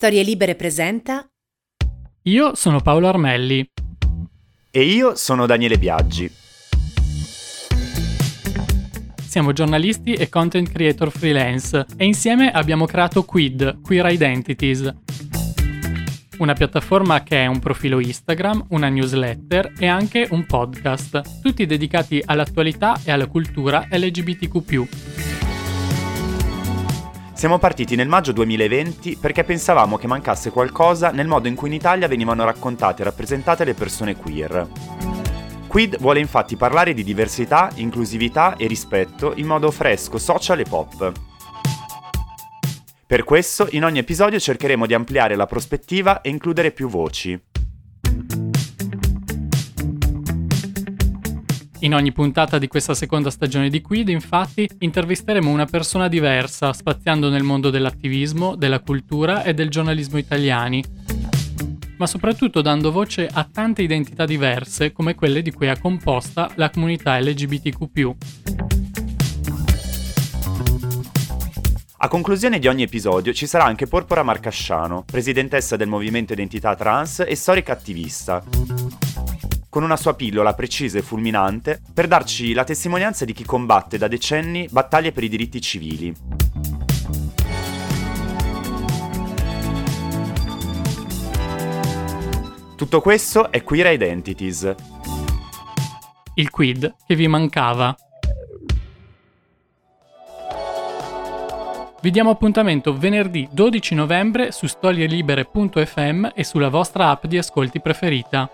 Storie Libere presenta Io sono Paolo Armelli. E io sono Daniele Biaggi. Siamo giornalisti e content creator freelance e insieme abbiamo creato Quid, Queer Identities, una piattaforma che è un profilo Instagram, una newsletter e anche un podcast, tutti dedicati all'attualità e alla cultura LGBTQ. Siamo partiti nel maggio 2020 perché pensavamo che mancasse qualcosa nel modo in cui in Italia venivano raccontate e rappresentate le persone queer. Quid vuole infatti parlare di diversità, inclusività e rispetto in modo fresco, social e pop. Per questo, in ogni episodio cercheremo di ampliare la prospettiva e includere più voci. In ogni puntata di questa seconda stagione di Quid, infatti, intervisteremo una persona diversa, spaziando nel mondo dell'attivismo, della cultura e del giornalismo italiani, ma soprattutto dando voce a tante identità diverse come quelle di cui è composta la comunità LGBTQ. A conclusione di ogni episodio ci sarà anche Porpora Marcasciano, presidentessa del movimento Identità Trans e storica attivista con una sua pillola precisa e fulminante per darci la testimonianza di chi combatte da decenni battaglie per i diritti civili. Tutto questo è Queer Identities. Il quid che vi mancava. Vi diamo appuntamento venerdì 12 novembre su storielibere.fm e sulla vostra app di ascolti preferita.